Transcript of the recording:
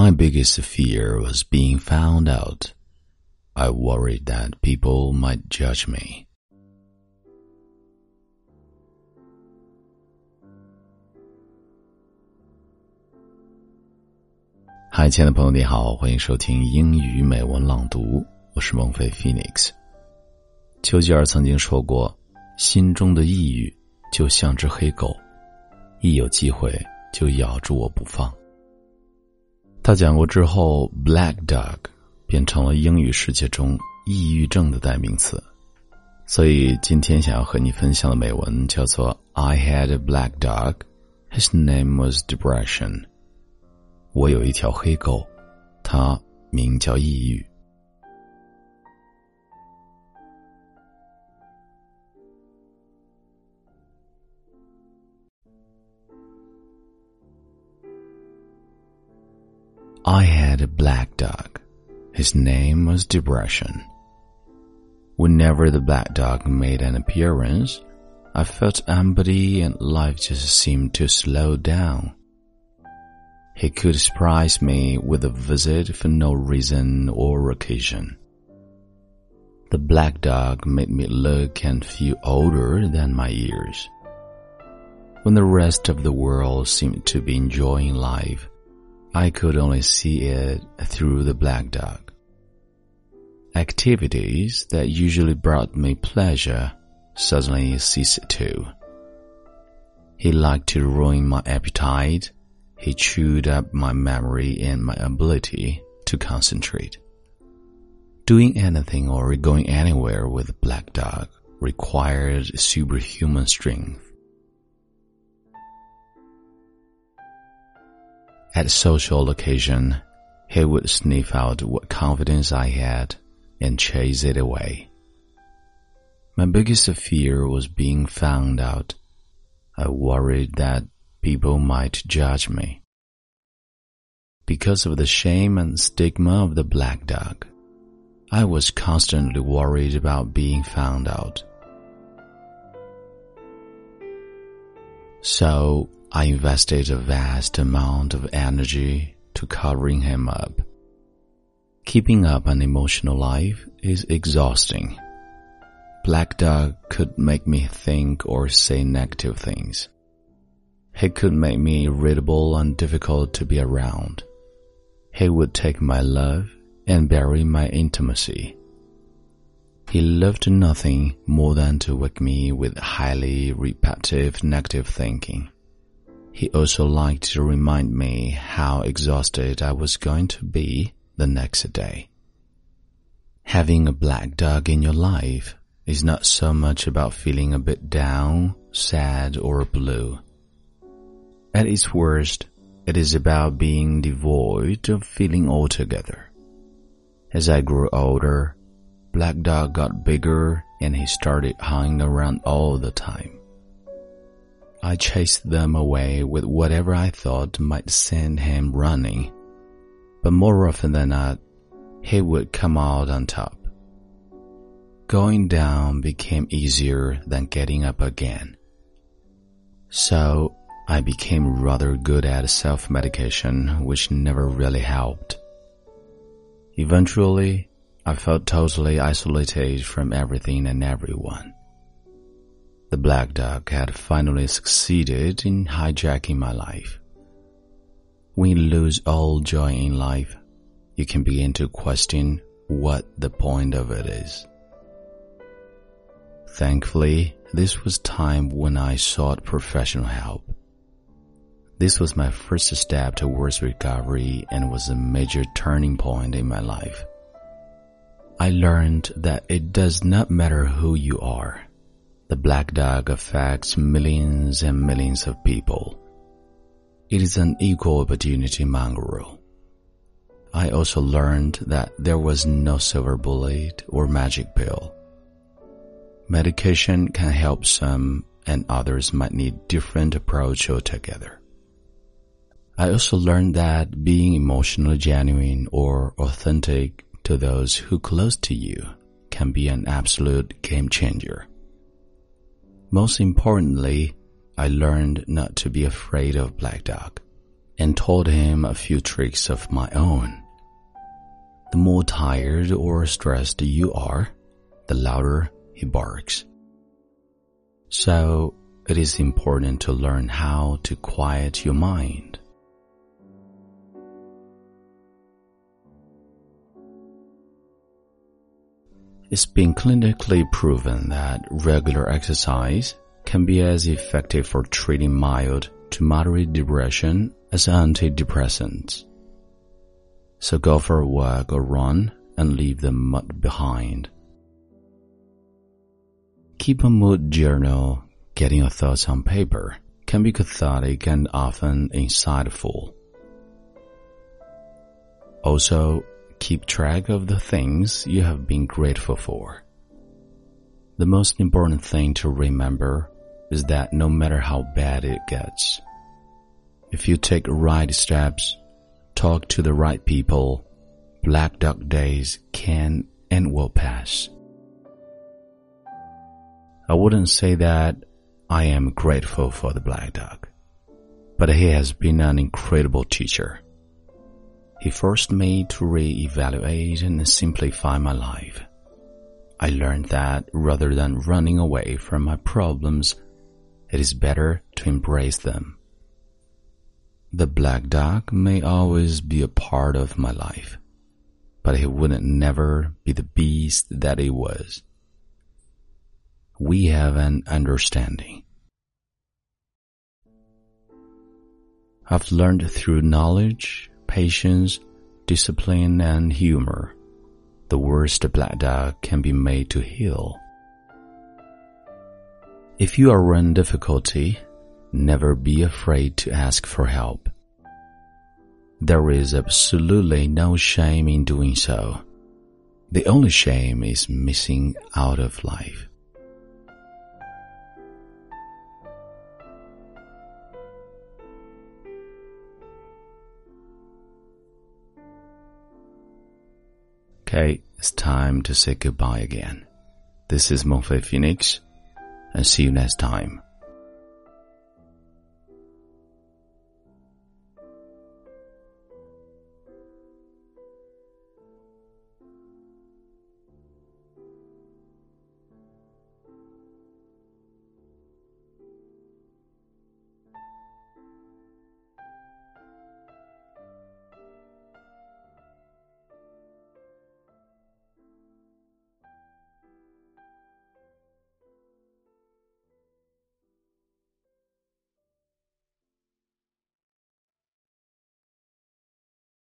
My biggest fear was being found out. I worried that people might judge me. 嗨，亲爱的朋友，你好，欢迎收听英语美文朗读，我是孟非 Phoenix。丘吉尔曾经说过：“心中的抑郁就像只黑狗，一有机会就咬住我不放。”他讲过之后，“black dog” 变成了英语世界中抑郁症的代名词。所以今天想要和你分享的美文叫做 “I had a black dog, his name was depression。”我有一条黑狗，它名叫抑郁。I had a black dog. His name was Depression. Whenever the black dog made an appearance, I felt empty and life just seemed to slow down. He could surprise me with a visit for no reason or occasion. The black dog made me look and feel older than my years. When the rest of the world seemed to be enjoying life, I could only see it through the black dog. Activities that usually brought me pleasure suddenly ceased too. He liked to ruin my appetite he chewed up my memory and my ability to concentrate. Doing anything or going anywhere with black dog required superhuman strength. At social occasion, he would sniff out what confidence I had and chase it away. My biggest fear was being found out. I worried that people might judge me. Because of the shame and stigma of the black dog, I was constantly worried about being found out. So I invested a vast amount of energy to covering him up. Keeping up an emotional life is exhausting. Black Dog could make me think or say negative things. He could make me irritable and difficult to be around. He would take my love and bury my intimacy. He loved nothing more than to wake me with highly repetitive negative thinking. He also liked to remind me how exhausted I was going to be the next day. Having a black dog in your life is not so much about feeling a bit down, sad, or blue. At its worst, it is about being devoid of feeling altogether. As I grew older, Black Dog got bigger and he started hanging around all the time. I chased them away with whatever I thought might send him running, but more often than not, he would come out on top. Going down became easier than getting up again. So I became rather good at self-medication, which never really helped. Eventually, I felt totally isolated from everything and everyone. The black dog had finally succeeded in hijacking my life. When you lose all joy in life, you can begin to question what the point of it is. Thankfully, this was time when I sought professional help. This was my first step towards recovery and was a major turning point in my life. I learned that it does not matter who you are. The black dog affects millions and millions of people. It is an equal opportunity mongrel. I also learned that there was no silver bullet or magic pill. Medication can help some and others might need different approach altogether. I also learned that being emotionally genuine or authentic to those who close to you can be an absolute game changer. Most importantly, I learned not to be afraid of Black Dog and taught him a few tricks of my own. The more tired or stressed you are, the louder he barks. So it is important to learn how to quiet your mind. It's been clinically proven that regular exercise can be as effective for treating mild to moderate depression as antidepressants. So go for a walk or run and leave the mud behind. Keep a mood journal. Getting your thoughts on paper can be cathartic and often insightful. Also, keep track of the things you have been grateful for. The most important thing to remember is that no matter how bad it gets, if you take right steps, talk to the right people, black dog days can and will pass. I wouldn't say that I am grateful for the black dog, but he has been an incredible teacher. He forced me to re-evaluate and simplify my life. I learned that rather than running away from my problems, it is better to embrace them. The black dog may always be a part of my life, but he wouldn't never be the beast that he was. We have an understanding. I've learned through knowledge, patience, discipline, and humor. The worst black dog can be made to heal. If you are in difficulty, never be afraid to ask for help. There is absolutely no shame in doing so. The only shame is missing out of life. Okay, it's time to say goodbye again. This is Morphe Phoenix and see you next time.